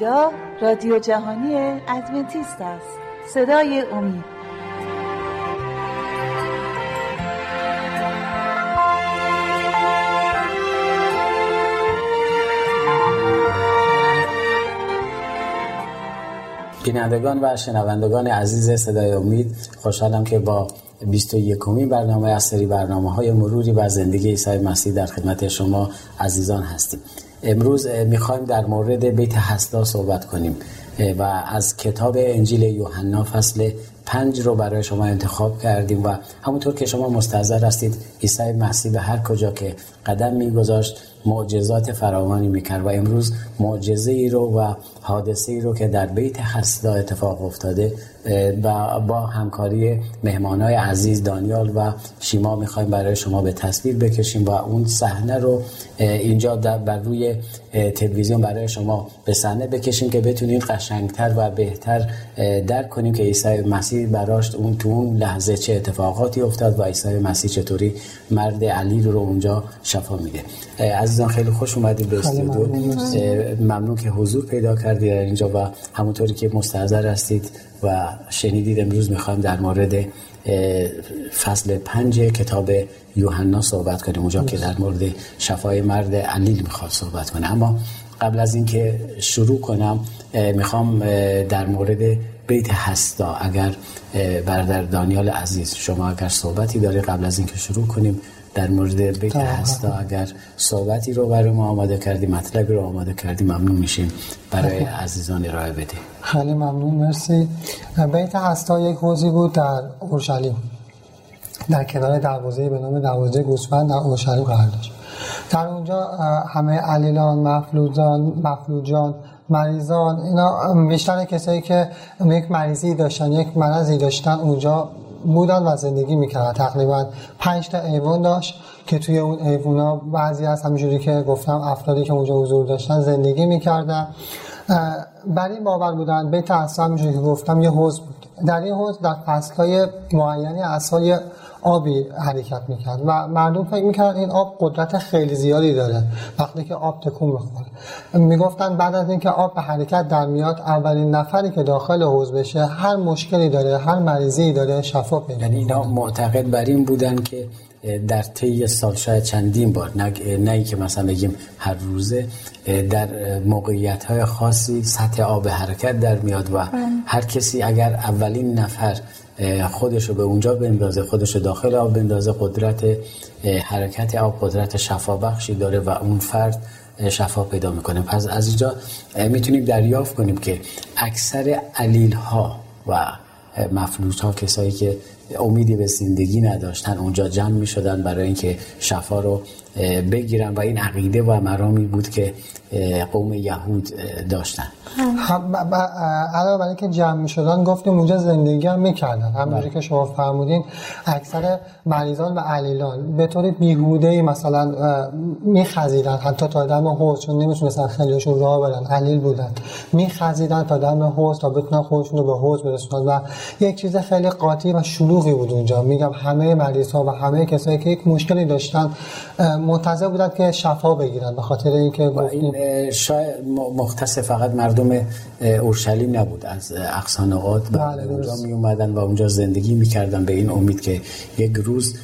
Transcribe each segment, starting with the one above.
اینجا رادیو جهانی ادونتیست است. صدای امید. بینندگان و شنوندگان عزیز صدای امید خوشحالم که با 21 کمی برنامه از سری برنامه های مروری و زندگی عیسی مسیح در خدمت شما عزیزان هستیم. امروز می‌خوایم در مورد بیت هستا صحبت کنیم. و از کتاب انجیل یوحنا فصل پنج رو برای شما انتخاب کردیم و همونطور که شما مستحضر هستید عیسی مسیح به هر کجا که قدم میگذاشت معجزات فراوانی می‌کرد و امروز معجزه ای رو و حادثه ای رو که در بیت حسدا اتفاق افتاده و با همکاری مهمانای عزیز دانیال و شیما می‌خوایم برای شما به تصویر بکشیم و اون صحنه رو اینجا در بر روی تلویزیون برای شما به صحنه بکشیم که بتونید قشنگتر و بهتر درک کنیم که عیسی مسیح براش اون تو اون لحظه چه اتفاقاتی افتاد و عیسی مسیح چطوری مرد علی رو اونجا شفا میده. عزیزان خیلی خوش اومدید به استودیو. ممنون. که حضور پیدا کردید اینجا و همونطوری که مستحضر هستید و شنیدید امروز می‌خوایم در مورد فصل پنج کتاب یوحنا صحبت کنیم. اونجا که در مورد شفای مرد علیل می‌خواد صحبت کنه. اما قبل از اینکه شروع کنم می‌خوام در مورد بیت هستا. اگر برادر دانیال عزیز شما اگر صحبتی داری قبل از اینکه شروع کنیم در مورد بیت هستا اگر صحبتی رو برای ما آماده کردی مطلبی رو آماده کردی ممنون میشیم. برای عزیزان ارائه بده خیلی ممنون مرسی. بیت هستا یک حوزی بود در اورشلیم. در کنار دروازه به نام دروازه گوسفند در اورشلیم قرار داشت. در اونجا همه علیلان مفلوجان مفلوجان مریضان اینا بیشتر کسایی که یک مریضی داشتن یک مرضی داشتن اونجا بودن و زندگی می‌کردن تقریبا پنج تا ایوان داشت که توی اون ایوونا بعضی از همینجوری که گفتم افرادی که اونجا حضور داشتن زندگی می‌کردن. برای این باور بودن بیت اصلا همینجوری که گفتم یه حوز بود. در این حوز در فصلهای معینی اصلا آبی حرکت می‌کرد و مردم فکر می‌کردن این آب قدرت خیلی زیادی داره. وقتی که آب تکون می‌خوره می‌گفتن بعد از اینکه آب به حرکت در میاد اولین نفری که داخل حوض بشه هر مشکلی داره هر مریضی داره شفا پیدا یعنی اینا معتقد بر این بودن که در طی سال شاید چندین بار نه, نه که مثلا بگیم هر روزه در موقعیت های خاصی سطح آب حرکت در میاد و هر کسی اگر اولین نفر خودشو به اونجا بندازه خودشو داخل آب بندازه قدرت حرکت آب قدرت شفا بخشی داره و اون فرد شفا پیدا می‌کنه. پس از اینجا می‌تونیم دریافت کنیم که اکثر علیل ها و مفلوج ها کسایی که امیدی به زندگی نداشتن اونجا جمع می شدن برای اینکه شفا رو بگیرن و این عقیده و مرامی بود که قوم یهود داشتن. علاوه بر اینکه جمع می شدن گفتیم اونجا زندگی هم می‌کردن. همونجوری بله. که شما فرمودین اکثر مریضان و علیلان به طور بیهوده مثلا میخزیدن. حتی تا دم حوض چون نمی‌تونستن خیلیشون راه برن. علیل بودن. میخزیدن تا دم حوض تا بتونن خودشون رو به حوض برسونن. و یک چیز خیلی قاطی و شلوغی بود اونجا. میگم همه مریض ها و همه کسایی که یک مشکلی داشتن منتظر بودن که شفا بگیرن به خاطر اینکه این شاید مختص فقط مردم اورشلیم نبود. از اقصانقات بله اونجا می اومدن و اونجا زندگی می‌کردن. به این امید که یک روز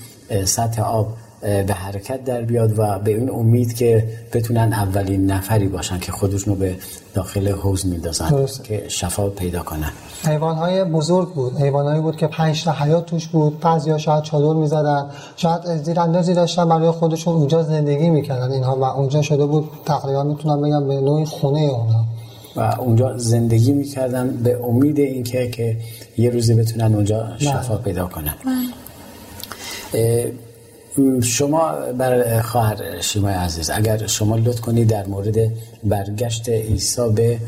سطح آب به حرکت در بیاد و به این امید که بتونن اولین نفری باشن که خودشونو به داخل حوز میندازن که شفا پیدا کنن. حیوان های بزرگ بود. حیوان هایی بود که پنج تا حیات توش بود. بعضی ها شاید چادر می‌زدن. شاید زیر اندازی داشتن برای خودشون. اونجا زندگی می‌کردن اینها و اونجا شده بود. تقریبا می‌تونم بگم به نوعی خونه اونها و اونجا زندگی می‌کردن به امید اینکه که یه روزی بتونن اونجا شفا پیدا کنن. شما بر خواهر شیمای عزیز اگر شما لطف کنید در مورد برگشت عیسی به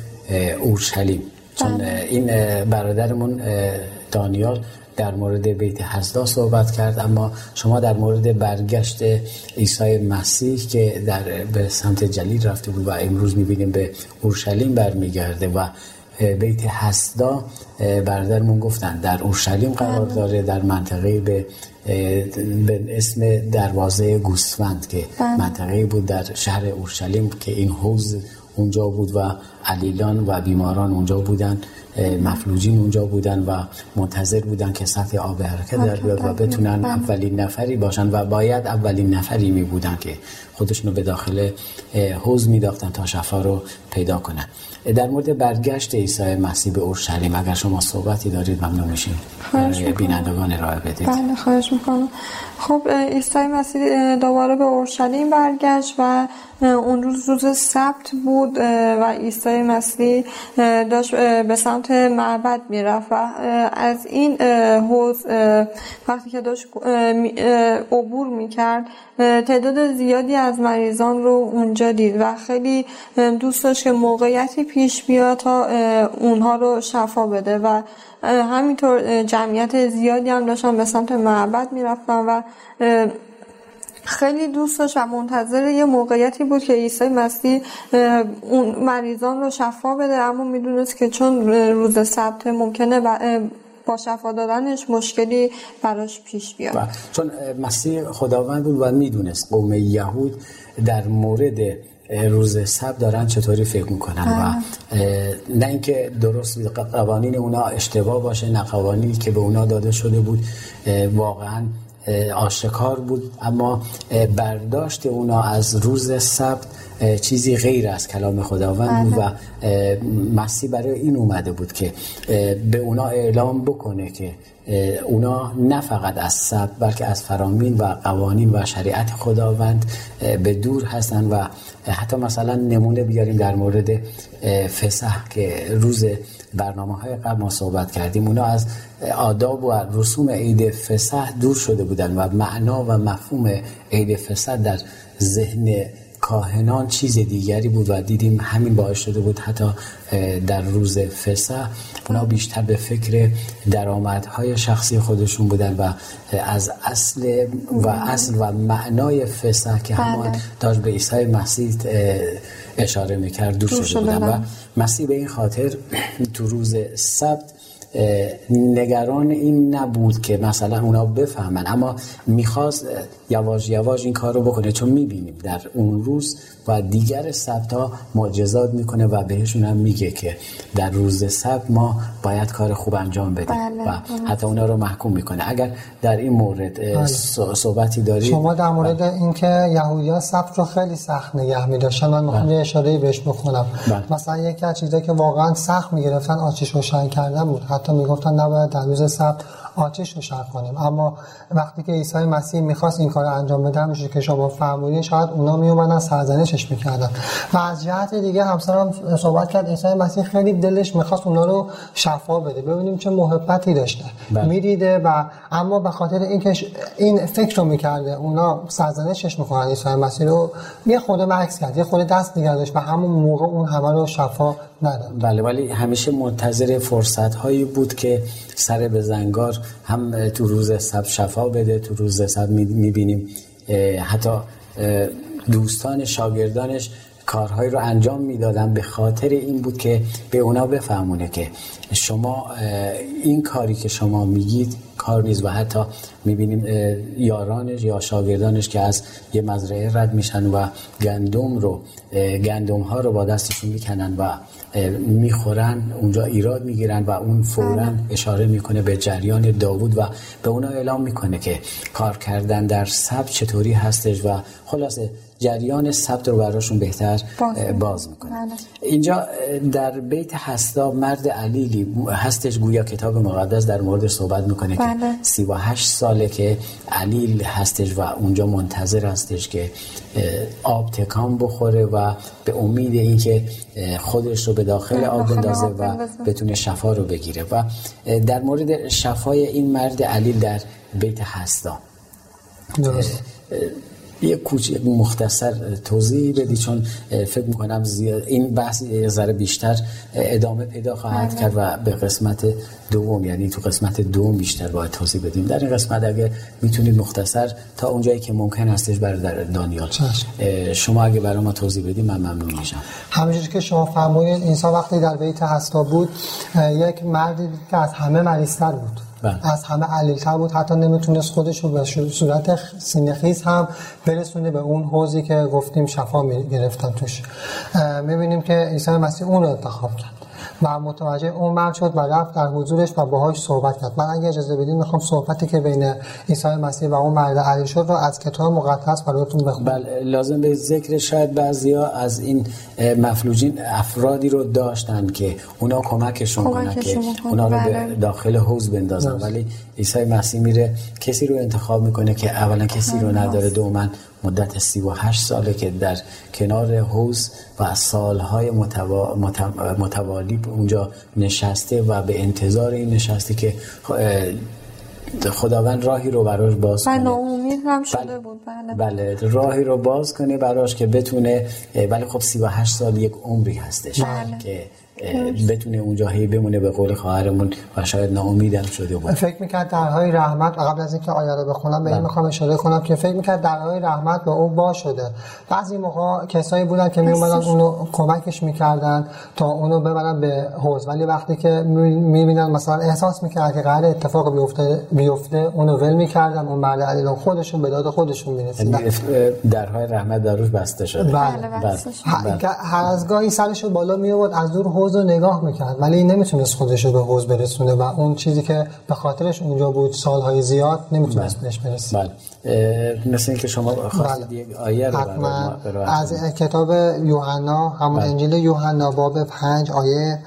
اورشلیم چون بله. این برادرمون دانیال در مورد بیت حزدا صحبت کرد اما شما در مورد برگشت عیسی مسیح که در به سمت جلیل رفته بود و امروز می‌بینیم به اورشلیم برمیگرده و بیت حسدا برادرمون گفتن در اورشلیم قرار بله. داره در منطقه به به اسم دروازه گوسفند که بله. منطقه بود در شهر اورشلیم که این حوز اونجا بود و علیلان و بیماران اونجا بودن مفلوجین اونجا بودن و منتظر بودن که سطح آب حرکت در بیاد و بتونن بله. اولین نفری باشن و باید اولین نفری می بودن که خودشونو به داخل حوز میداختن تا شفا رو پیدا کنن در مورد برگشت عیسی مسیح به اورشلیم اگر شما صحبتی دارید ممنون میشیم. بینندگان ارائه بدید. بله خواهش می‌کنم. خب عیسی مسیح دوباره به اورشلیم برگشت و اون روز روز سبت بود و عیسی مسیح داشت به سمت معبد می‌رفت و از این حوز وقتی که داشت عبور می‌کرد تعداد زیادی از مریضان رو اونجا دید و خیلی دوست داشت که موقعیتی پیش بیاد تا اونها رو شفا بده و همینطور جمعیت زیادی هم داشتن به سمت معبد می‌رفتن و خیلی دوست داشت و منتظر یه موقعیتی بود که عیسی مسیح اون مریضان رو شفا بده. اما می‌دونست که چون روز سبت ممکنه با شفا دادنش مشکلی براش پیش بیاد. بله. چون مسیح خداوند بود و می‌دونست قوم یهود در مورد روز سب دارن چطوری فکر می‌کنن و نه اینکه درست قوانین اونا اشتباه باشه نه قوانینی که به اونا داده شده بود. واقعا آشکار بود. اما برداشت اونا از روز سبت چیزی غیر از کلام خداوند بود و مسیح برای این اومده بود که به اونا اعلام بکنه که اونا نه فقط از سبت بلکه از فرامین و قوانین و شریعت خداوند به دور هستن و حتی مثلا نمونه بیاریم در مورد فسح که روز برنامه های قبل ما صحبت کردیم اونا از آداب و رسوم عید فسح دور شده بودن و معنا و مفهوم عید فسح در ذهن کاهنان چیز دیگری بود و دیدیم همین باعث شده بود حتی در روز فسح اونا بیشتر به فکر درآمدهای شخصی خودشون بودن و از اصل و اصل و معنای فسح که همان بله. داشت به عیسی مسیح اشاره می‌کرد دور شده بودن و مسیح به این خاطر تو روز سبت نگران این نبود که مثلا اونا بفهمن. اما می‌خواست یواش یواش این کار رو بکنه چون می‌بینیم در اون روز و دیگر سبت ها معجزات می‌کنه و بهشون هم میگه که در روز سبت ما باید کار خوب انجام بدیم بله. و حتی اونا رو محکوم می‌کنه اگر در این مورد بله. صحبتی دارید شما در مورد بله. اینکه یهودیان سبت رو خیلی سخت نگه میداشتن من می‌خوام بله. اشاره بهش بکنم بله. مثلا یکی از چیزایی که واقعا سخت می‌گرفتن آتش روشن کردن بود حتی می‌گفتن نباید در روز سبت آتش روشن کنیم. اما وقتی که عیسی مسیح می‌خواست این کار انجام بده میشه که شما فرمودین شاید اونا میومدن سرزنشش می‌کردن. و از جهت دیگه همسرم صحبت کرد عیسی مسیح خیلی دلش می‌خواست اونا رو شفا بده. ببینیم چه محبتی داشته. بله. می‌دیده و اما به خاطر اینکه این فکر رو می‌کرده اونا سرزنشش می‌کنن. عیسی مسیح رو یه خود مکس کرد یه خود دست نگردش و همون موقع اون همه رو شفا نداد. بله ولی همیشه منتظر فرصت هایی بود که سر به زنگار هم تو روز سب شفا بده تو روز سب می‌بینیم حتی دوستان شاگردانش کارهایی رو انجام می‌دادن به خاطر این بود که به اونا بفهمونه که شما این کاری که شما میگید کار نیست و حتی می‌بینیم یارانش یا شاگردانش که از یه مزرعه رد میشن و گندم رو گندم ها رو با دستشون می‌کنن و می‌خورن اونجا ایراد می‌گیرن و اون فورا بله. اشاره می‌کنه به جریان داوود و به اونا اعلام می‌کنه که کار کردن در سب چطوری هستش و خلاصه جریان ثبت رو براشون بهتر باز, می‌کنه بله. اینجا در بیت هستا مرد علیلی هستش گویا کتاب مقدس در مورد صحبت می‌کنه بله. که سی و هشت ساله که علیل هستش و اونجا منتظر هستش که آب تکان بخوره و به امید اینکه خودش رو به داخل آب بندازه و بتونه شفا رو بگیره. و در مورد شفای این مرد علیل در بیت هستا. درست. یه کوچیک مختصر توضیح بدی چون فکر می‌کنم این بحث یه ذره بیشتر ادامه پیدا خواهد بله. کرد و به قسمت دوم یعنی تو قسمت دوم بیشتر باید توضیح بدیم. در این قسمت اگه می‌تونید مختصر تا اونجایی که ممکن هستش در دانیال. شما اگه برای ما توضیح بدیم من ممنون میشم. همینجوری که شما فرمودین انسان وقتی در بیت هستا بود یک مردی که از همه مریضتر بود. بله. از همه علیلتر بود. حتی نمی‌تونست خودش رو به صورت سینخیز هم برسونه به اون حوزی که گفتیم شفا گرفتن توش. می‌بینیم که عیسی مسیح اون رو انتخاب کرد. و متوجه اون مرد شد و رفت در حضورش و باهاش صحبت کرد. من اگه اجازه بدین می‌خوام صحبتی که بین عیسی مسیح و اون مرد علی شد رو از کتاب مقدس براتون بخونم. بله لازم به ذکر شاید بعضیا از این مفلوجین افرادی رو داشتن که اونا کمکشون کنن که اونا رو به بله. داخل حوز بندازن. ولی عیسی مسیح میره کسی رو انتخاب می‌کنه که اولا کسی رو نداره. دوما مدت 38 ساله که در کنار حوز و سالهای متوا... متوالی اونجا نشسته و به انتظار این نشسته که خداوند راهی رو براش باز کنه امید هم شده بله. بود بله. بله راهی رو باز کنه براش که بتونه ولی خب 38 سال یک عمری هستش بله. که بتونه اونجا هی بمونه به قول خواهرمون و شاید ناامیدم شده بود فکر می‌کرد درهای رحمت قبل از اینکه آیه رو بخونم به این بله. می‌خوام اشاره کنم که فکر می‌کرد درهای رحمت به اون با شده. بعضی موقع کسایی بودن که میومدن اونو کمکش می‌کردن تا اونو ببرن به حوز ولی وقتی که می‌بینن مثلا احساس می‌کرد که قرار اتفاق بیفته بیفته اونو ول می‌کردن اون مرد علی خودشون به داد خودشون می‌رسیدن یعنی درهای رحمت در روش بسته شده. بله, بله. بله. هر از گاهی سرشو بالا میورد از دور حوز رو نگاه می‌کرد ولی نمی‌تونست خودش رو به حوز برسونه و اون چیزی که به خاطرش اونجا بود سالهای زیاد نمی‌تونست بله. بهش برسه بله مثل اینکه شما خواستید بله. یک آیه رو از کتاب یوحنا همون بله. انجیل یوحنا باب 5 آیه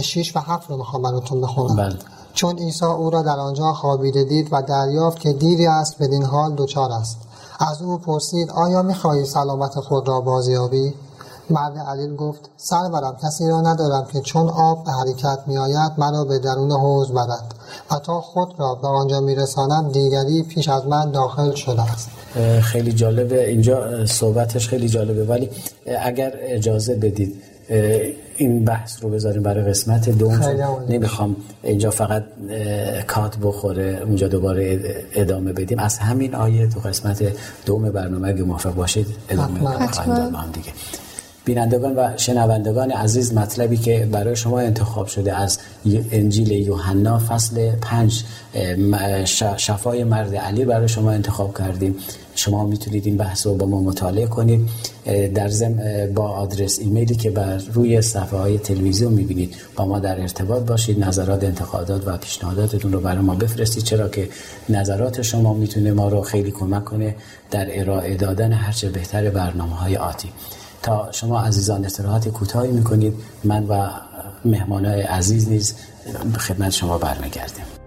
6 و 7 رو می‌خوام براتون بخونم بله. چون عیسی او را در آنجا خوابیده دید و دریافت که دیری است بدین حال دوچار است از او پرسید آیا می‌خواهی سلامت خود را بازیابی مرد علیل گفت سرورم کسی را ندارم که چون آب به حرکت می آید مرا به درون حوز برد و تا خود را به آنجا می رسانم دیگری پیش از من داخل شده است. خیلی جالبه. اینجا صحبتش خیلی جالبه. ولی اگر اجازه بدید این بحث رو بذاریم برای قسمت دوم. نمی‌خوام اینجا فقط کات بخوره اونجا دوباره ادامه بدیم. از همین آیه تو قسمت دوم برنامه اگه موافق باشید ادامه خواهیم داد. هم دیگه. بینندگان و شنوندگان عزیز مطلبی که برای شما انتخاب شده از انجیل یوحنا فصل پنج شفای مرد علی برای شما انتخاب کردیم. شما می‌تونید این بحث رو با ما مطالعه کنید. در زم با آدرس ایمیلی که بر روی صفحه های تلویزیون می‌بینید با ما در ارتباط باشید. نظرات انتقادات و پیشنهاداتتون رو برای ما بفرستید. چرا که نظرات شما می‌تونه ما رو خیلی کمک کنه در ارائه دادن هرچه بهتر برنامه های آتی. تا شما عزیزان استراحت کوتاهی می‌کنید. من و مهمانای عزیز نیز خدمت شما برمیگردیم.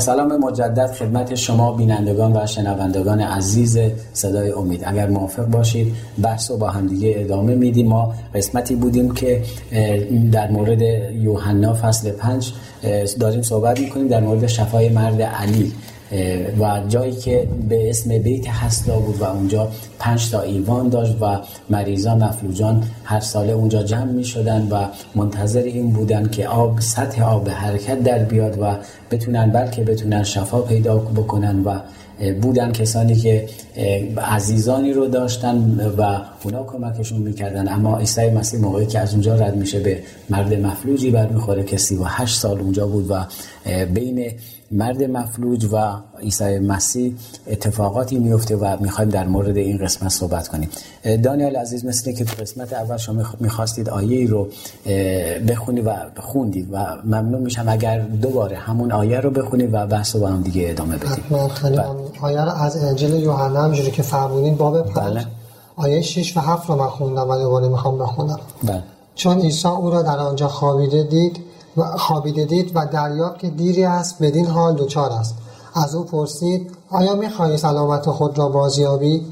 سلام مجدد خدمت شما بینندگان و شنوندگان عزیز صدای امید. اگر موافق باشید بحث رو با همدیگه ادامه میدیم. ما قسمتی بودیم که در مورد یوحنا فصل پنج داریم صحبت می‌کنیم. در مورد شفای مرد علی. و جایی که به اسم بیت حسدا بود و اونجا پنج تا ایوان داشت و مریضان مفلوجان هر ساله اونجا جمع می شدن و منتظر این بودن که آب سطح آب به حرکت در بیاد و بتونن بلکه بتونن شفا پیدا بکنن و بودن کسانی که عزیزانی رو داشتن و اونا کمکشون می‌کردن اما عیسی مسیح موقعی که از اونجا رد میشه به مرد مفلوجی برمیخوره که 38 سال اونجا بود و بین مرد مفلوج و عیسی مسیح اتفاقاتی میفته و می‌خوایم در مورد این قسمت صحبت کنیم دانیال عزیز مثل که تو قسمت اول شما می‌خواستید آیه ای رو بخونی و خوندید و ممنون میشم اگر دوباره همون آیه رو بخونید و بحث رو با هم دیگه ادامه بدید بله. آیه رو از انجیل یوحنا همجوری که فرمودین باب بله. آیه 6 و 7 رو من خوندم و دوباره می‌خوام بخونم. بله. چون عیسی او را در آنجا خوابیده دید و خوابیده دید و دریافت که دیری است بدین حال دوچار است. از او پرسید آیا می‌خواهی سلامت خود را بازیابی؟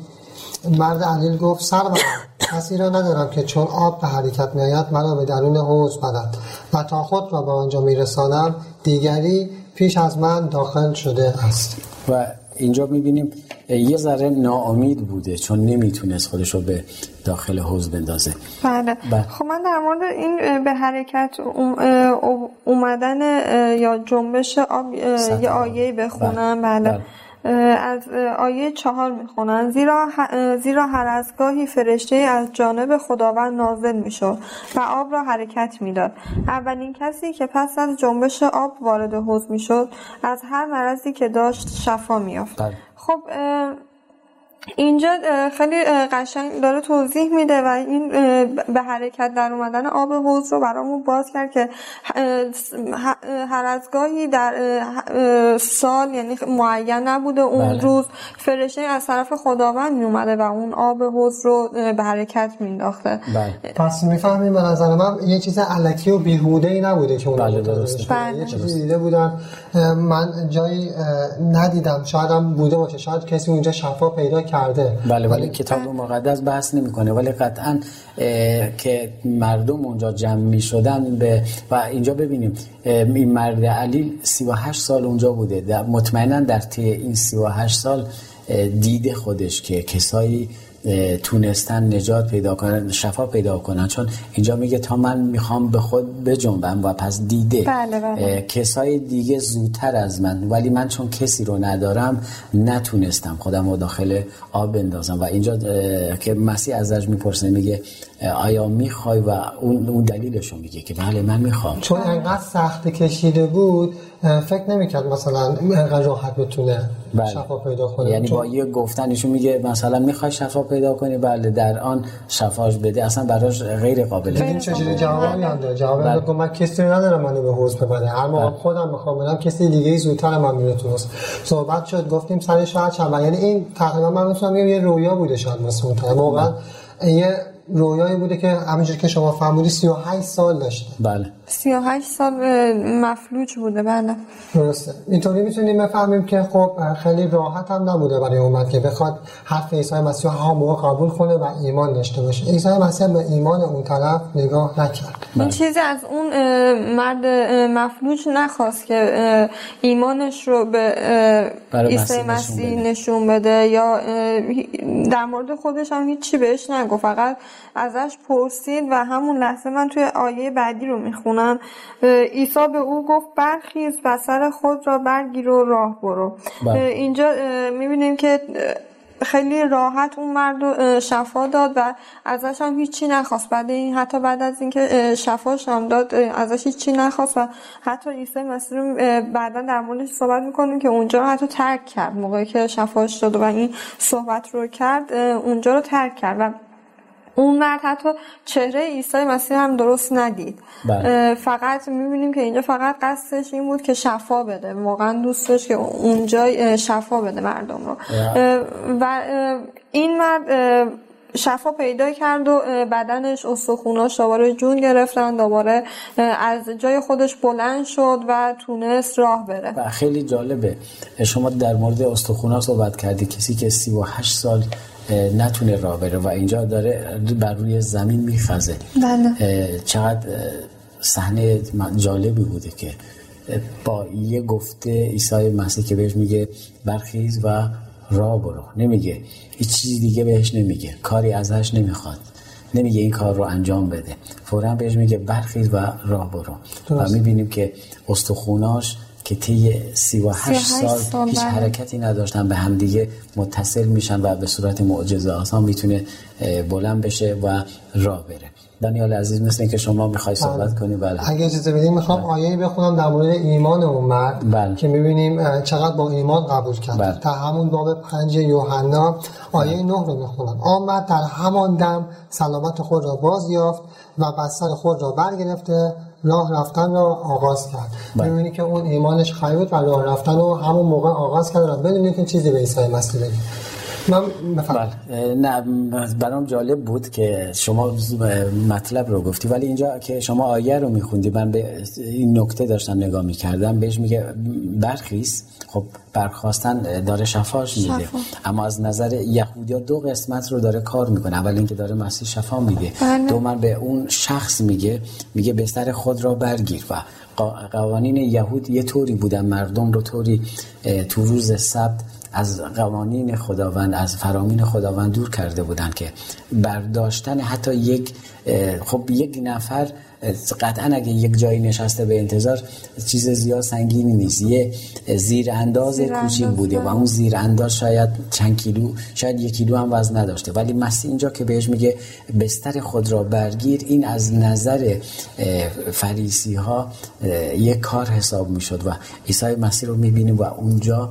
مرد علیل گفت سرورم کسی را ندارم که چون آب به حرکت میآید مرا به درون حوز برد و تا خود را به آنجا میرسانم دیگری پیش از من داخل شده است. و اینجا می‌بینیم یه ذره ناامید بوده چون نمی‌تونست خودش رو به داخل حوز بندازه بله. بله. خب من در مورد این به حرکت اومدن یا جنبش آب یه آیه بخونم بله, بله. از آیه چهار می‌خونن. زیرا, زیرا هر از گاهی فرشته از جانب خداوند نازل می‌شد و آب را حرکت می‌داد. اولین کسی که پس از جنبش آب وارد حوض می‌شد از هر مرضی که داشت شفا میافت بله. خب اینجا خیلی قشنگ داره توضیح میده و این به حرکت در اومدن آب حوض رو برامون باز کرد که هر از گاهی در سال یعنی معین نبوده اون بله. روز فرشته از طرف خداوند میومده و اون آب حوض رو به حرکت مینداخته بله. پس می‌فهمیم به نظر من یه چیز علکی و بیهوده ای نبوده که اون بله درسته. بله. یه چیزی دیده بودن من جایی ندیدم شاید هم بوده باشه شاید کسی اونجا شفا پیدا کرده. بله ولی کتاب مقدس بحث نمی‌کنه. ولی قطعا که مردم اونجا جمع می شدن به و اینجا ببینیم این مرد علیل 38 سال اونجا بوده. مطمئنا در طی این 38 سال دیده خودش که کسایی تونستن نجات پیدا کنن شفا پیدا کنن. چون اینجا میگه تا من می‌خوام به خود بجنبم و پس دیده. بله بله. کسای دیگه زودتر از من. ولی من چون کسی رو ندارم نتونستم خودم رو داخل آب بندازم. و اینجا که مسیح ازش می‌پرسه میگه آیا می‌خوای؟ و اون, اون دلیلش رو میگه که بله من می‌خوام. چون انقدر سخت کشیده بود فکر نمی‌کرد مثلا انقدر راحت بتونه بله. شفا پیدا کنه. یعنی چون... با یه گفتنشون میگه مثلا می‌خوای شفا پیدا کنی بله در آن شفاش بده اصلا براش غیر قابله این چجوری جوابی هم داره جواب بله. که من کسی ندارم منو به حوض ببره. هر موقع بله. خودم می‌خوام برم کسی دیگه ای زودتر من میره تو صحبت شد گفتیم سر شاید چند یعنی این تقریبا من می‌تونم یه رویا بوده شاید واسه اون واقعا یه رویایی بوده که همینجور که شما فرمودی 38 سال داشته. بله. 38 سال مفلوج بوده بله. درسته. اینطوری می‌تونیم بفهمیم که خب خیلی راحت هم نبوده برای اومد که بخواد حرف عیسی مسیح ها موقع قبول کنه و ایمان داشته باشه. عیسی مسیح به ایمان اون طرف نگاه نکرد. این چیزی از اون مرد مفلوج نخواست که ایمانش رو به عیسی مسیح نشون بده. یا در مورد خودش هم هیچی بهش نگو فقط ازش پرسید و همون لحظه من توی آیه بعدی رو می‌خونم. عیسی به او گفت برخیز و سر خود را برگیر و راه برو. بله. اینجا می‌بینیم که خیلی راحت اون مرد شفا داد و ازش هم هیچی نخواست. بعد این حتی بعد از اینکه شفاش هم داد ازش هیچی نخواست و حتی عیسی مسیح رو بعدا در موردش صحبت می‌کنیم که اونجا رو حتی ترک کرد. موقعی که شفاش داد و این صحبت رو کرد اونجا رو ترک کرد و اون مرد حتی چهره عیسی مسیح هم درست ندید. بله. فقط می‌بینیم که اینجا فقط قصدش این بود که شفا بده. واقعا دوست داشت که اونجا شفا بده مردم رو. و این مرد شفا پیدا کرد و بدنش استخوناش دوباره جون گرفتن. دوباره از جای خودش بلند شد و تونست راه بره. و خیلی جالبه. شما در مورد استخونا صحبت کردی. کسی که 38 سال نتونه راه بره و اینجا داره بر روی زمین میخزه. بله. چقدر صحنه جالبی بوده که با یه گفته عیسی مسیح که بهش میگه برخیز و راه برو. نمیگه هیچ چیزی دیگه بهش نمیگه. کاری ازش نمی‌خواد. نمیگه این کار رو انجام بده. فورا بهش میگه برخیز و راه برو. و می‌بینیم که استخوناش که طی 38 سال, سال هیچ حرکتی نداشتن به همدیگه متصل میشن و به صورت معجزه آسان می‌تونه بلند بشه و راه بره دانیال عزیز مثل که شما می‌خوای صحبت کنی بله اگه اجازه بدین می‌خوام بله. آیه بخونم در مورد ایمان اون مرد بله. که می‌بینیم چقدر با ایمان قبول کرد بله. تا همون باب پنج یوحنا آیه بله. نه رو می‌خونم آمد در همان دم سلامت خود را باز یافت و بستر خود را برگرفته راه رفتن را آغاز کرد. بله. می‌بینی که اون ایمانش خیلی و راه رفتن رو همون موقع آغاز کرد بدون اینکه چیزی به عیسی مسیح بگه. من بله. نه برام جالب بود که شما مطلب رو گفتی ولی اینجا که شما آیه رو میخوندی من به این نکته داشتم نگاه می‌کردم بهش میگه برخیز خب برخواستن داره شفاش میده شفا. اما از نظر یهودیا دو قسمت رو داره کار می‌کنه اول اینکه داره مسیح شفا میده بله. دوم به اون شخص میگه میگه بستر خود را برگیر و قوانین یهود یه طوری بودن مردم رو طوری تو روز سبت از قوانین خداوند از فرامین خداوند دور کرده بودن که برداشتن حتی یک خب یک نفر قطعا اگه یک جایی نشسته به انتظار چیز زیاد سنگینی نیست. یه زیر انداز کوچیک بوده و اون زیر انداز شاید چند کیلو شاید یک کیلو هم وزن نداشته. ولی مسیح اینجا که بهش میگه بستر خود را برگیر این از نظر فریسی ها یک کار حساب می‌شد و عیسی مسیح رو می‌بینیم و اونجا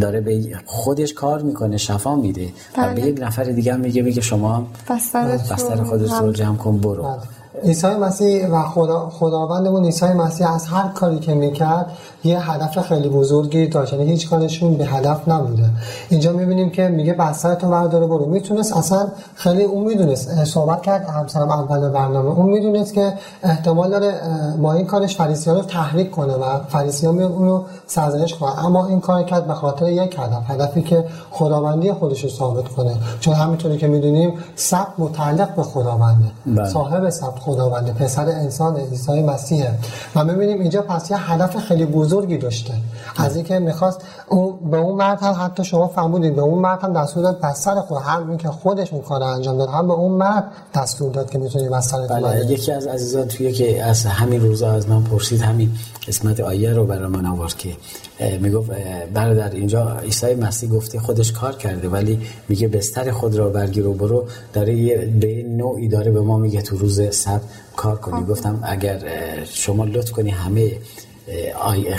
داره به خودش کار می‌کنه شفا میده و به بله. یک نفر دیگه میگه میگه شما بستر خودت رو جمع کن برو بله. عیسی مسیح و خدا خداوندمون عیسی مسیح از هر کاری که می‌کرد یه هدف خیلی بزرگی داشت. یعنی هیچ کارشون به هدف نبوده. اینجا می‌بینیم که میگه تو برداره برو. می‌تونست اصلا خیلی اون می‌دونست. صحبت کرد همسرم اول برنامه. اون می‌دونست که احتمال داره با این کارش فریسیان رو تحریک کنه و فریسیان میان اونو سرزنش کنه اما این کار کرد به خاطر یک هدف هدفی که خداوندی خودش رو ثابت کنه. چون همینطوری که می‌دونیم سب متعلق به خداونده. بله. صاحب سب خداونده پسر انسان عیسی مسیحه و می‌بینیم اینجا پس یه هدف خیلی بزرگی داشته. از اینکه می‌خواست اون به اون مرد هم حتی شما فهمودید به اون مرد هم دستور داد بستر خود هم این که خودش اون کار انجام داد هم به اون مرد دستور داد که می‌تونی بستر بله یکی از عزیزان توی که از همین روزا از من پرسید همین قسمت آیه رو برای من آورد که می‌گفت برادر اینجا عیسی مسیح گفته خودش کار کرده ولی میگه بستر خود را برگیر و برو. داره یه به نوعی داره به ما میگه تو روز صد کار کنی. خب. گفتم اگر شما لطف کنی همه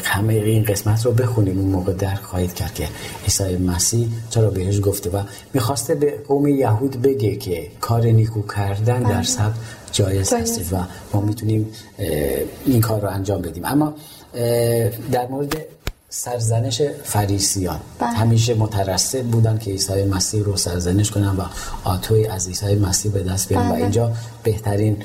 همه این قسمت رو بخونیم اون موقع درک خواهید کرد که عیسی مسیح چرا بهش گفته. و می‌خواسته به قوم یهود بگه که کار نیکو کردن در بله. سب جایز هست و ما می‌تونیم این کار رو انجام بدیم. اما در مورد سرزنش فریسیان بله. همیشه مترصد بودن که عیسی مسیح رو سرزنش کنن و آتوی از عیسی مسیح به دست بیارن و بله. اینجا بهترین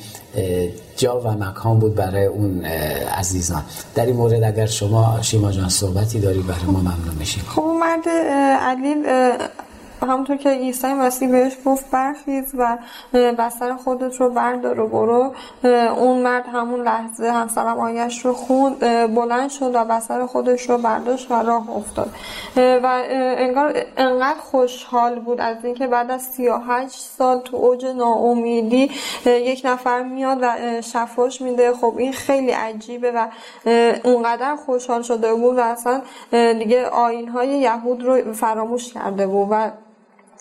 جا و مکان بود برای اون عزیزان در این مورد اگر شما شیما جان صحبتی داری برای ما ممنون میشیم خب مرد علی همونطور که عیسی مسیح بهش گفت برخیز و بستر خودت رو بردار و برو. اون مرد همون لحظه همسرم آیش رو خوند بلند شد و بستر خودش رو برداشت و راه افتاد. و انگار انقدر خوشحال بود از اینکه بعد از 38 سال تو اوج ناامیدی یک نفر میاد و شفاش میده. خب این خیلی عجیبه و اونقدر خوشحال شده بود و اصلا دیگه آین های یهود رو فراموش کرده بود و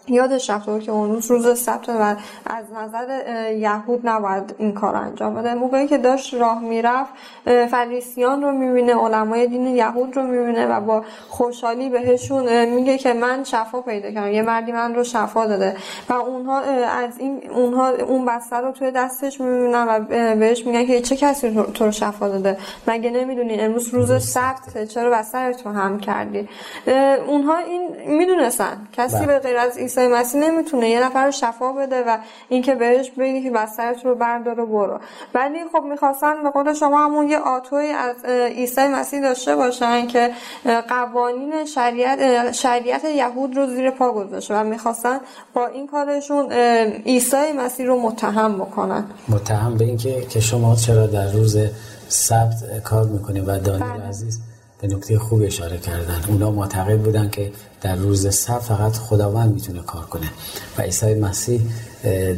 یادش رفته که اون روز روز سبت و از نظر یهود نباید این کار انجام بده. موقعی که داشت راه می‌رفت فریسیان رو می‌بینه علمای دین یهود رو می‌بینه و با خوشحالی بهشون میگه که من شفا پیدا کردم یه مردی من رو شفا داده. و اونها از این اونها اون بستر رو توی دستش می‌بینن و بهش میگن که چه کسی تو رو شفا داده؟ مگه نمی‌دونی؟ امروز روز سبت چرا بستر تو هم کردی؟ اونها این می‌دونستن. کسی بله. به غیر از عیسی مسیح نمی‌تونه یه نفر رو شفا بده و اینکه بهش بگی که بسترت رو بردار و برو. ولی خب می‌خواستن به قول شما همون یه آتوی از عیسی مسیح داشته باشن که قوانین شریعت شریعت یهود رو زیر پا گذاشته و می‌خواستن با این کارشون عیسی مسیح رو متهم بکنن. متهم به اینکه که شما چرا در روز سبت کار می‌کنید و دانیل بله. عزیز؟ به نکته خوب اشاره کردن اونا معتقد بودن که در روز سب فقط خداوند می‌تونه کار کنه و عیسی مسیح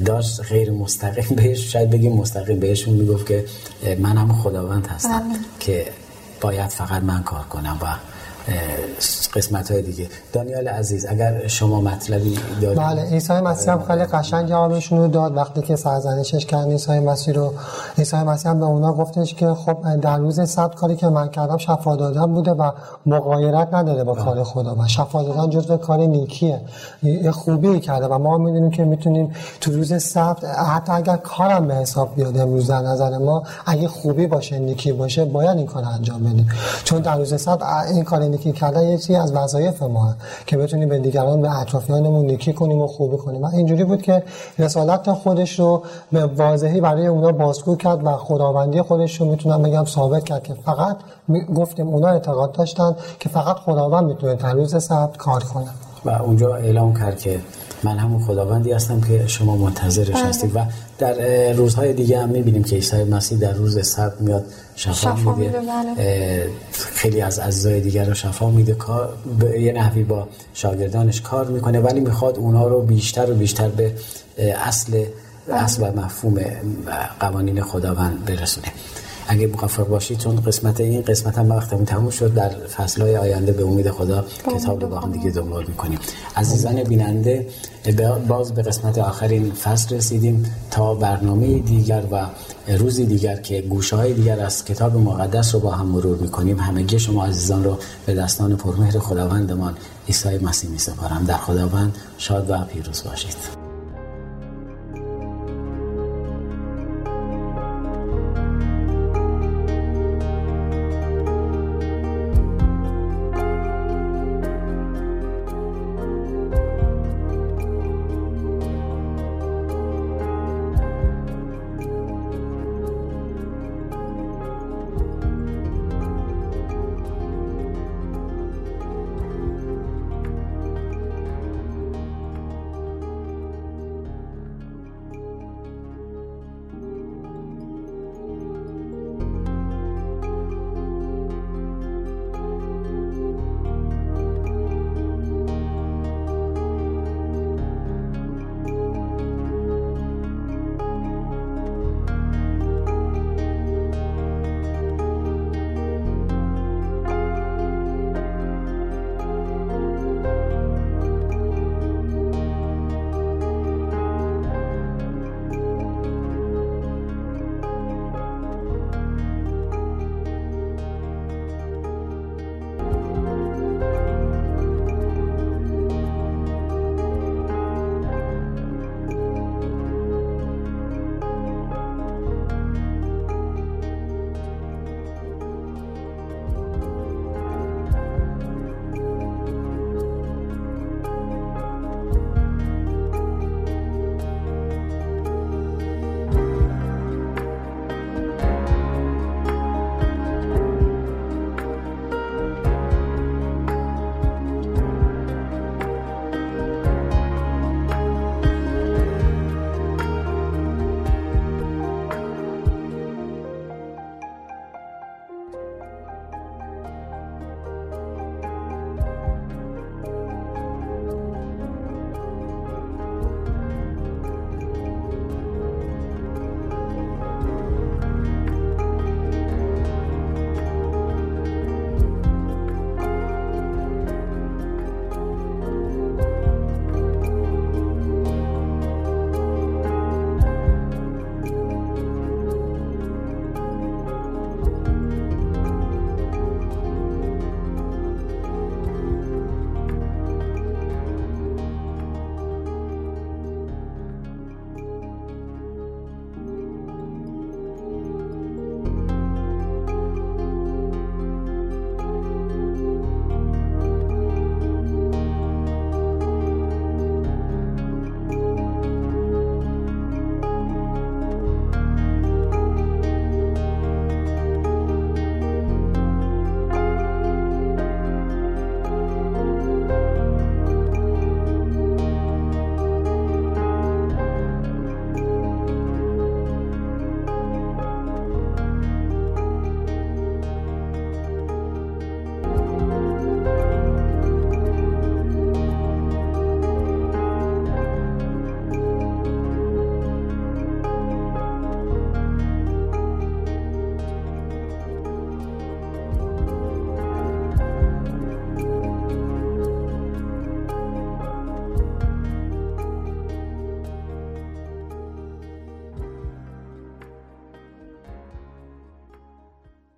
داشت غیر مستقیم بهش شاید بگیم مستقیم بهشون می‌گفت که من هم خداوند هستم. که باید فقط من کار کنم و قسمت های دیگه. دانیال عزیز اگر شما مطلبی دارید. بله عیسی مسیح هم خیلی قشنگ جوابشون رو داد. وقتی که سرزنشش کرد عیسی مسیح رو عیسی مسیح هم به اونا گفتش که خب در روز سبت کاری که من کردم شفا دادن بوده و مغایرت نداره با کار خدا. و شفا دادن جزء کار نیکیه. یه خوبی کرده و ما می‌دونیم که می‌تونیم تو روز سبت حتی اگر کارم به حساب بیاد امروز در نظر ما اگه خوبی باشه نیکی باشه باید این کار انجام بدیم. چون در روز سبت این کار نیکی کردن یه از وظایف ما که بتونیم به دیگران به اطرافیانمون نیکی کنیم و خوبی کنیم. و اینجوری بود که رسالت خودش رو به واضحی برای اونا بازگو کرد و خداوندی خودش رو می‌تونم بگم ثابت کرد که فقط گفتیم اونا اعتقاد داشتن که فقط خداوند می‌تونه در کار کنه. و اونجا اعلام کرد که من همون خداوندی هستم که شما منتظرش بله. هستید و در روزهای دیگه هم می‌بینیم که عیسی مسیح در روز سبت میاد شفا, میده, بله. خیلی از عزیزای دیگر رو شفا میده کار یه نحوی با شاگردانش کار می‌کنه ولی می‌خواد اونا رو بیشتر و بیشتر به اصل اصل و مفهوم قوانین خداوند برسونه اگه موفق باشید چون قسمت این قسمت هم وقتمون تموم شد در فصلهای آینده به امید خدا کتاب رو با هم دیگه دنبال می‌کنیم. عزیزان بیننده باز به قسمت آخرین فصل رسیدیم تا برنامه دیگر و روزی دیگر که گوشه های دیگر از کتاب مقدس رو با هم مرور می‌کنیم. همگی شما عزیزان رو به دستان پرمهر خداوندمان عیسی مسیح می سپارم در خداوند شاد و پیروز باشید.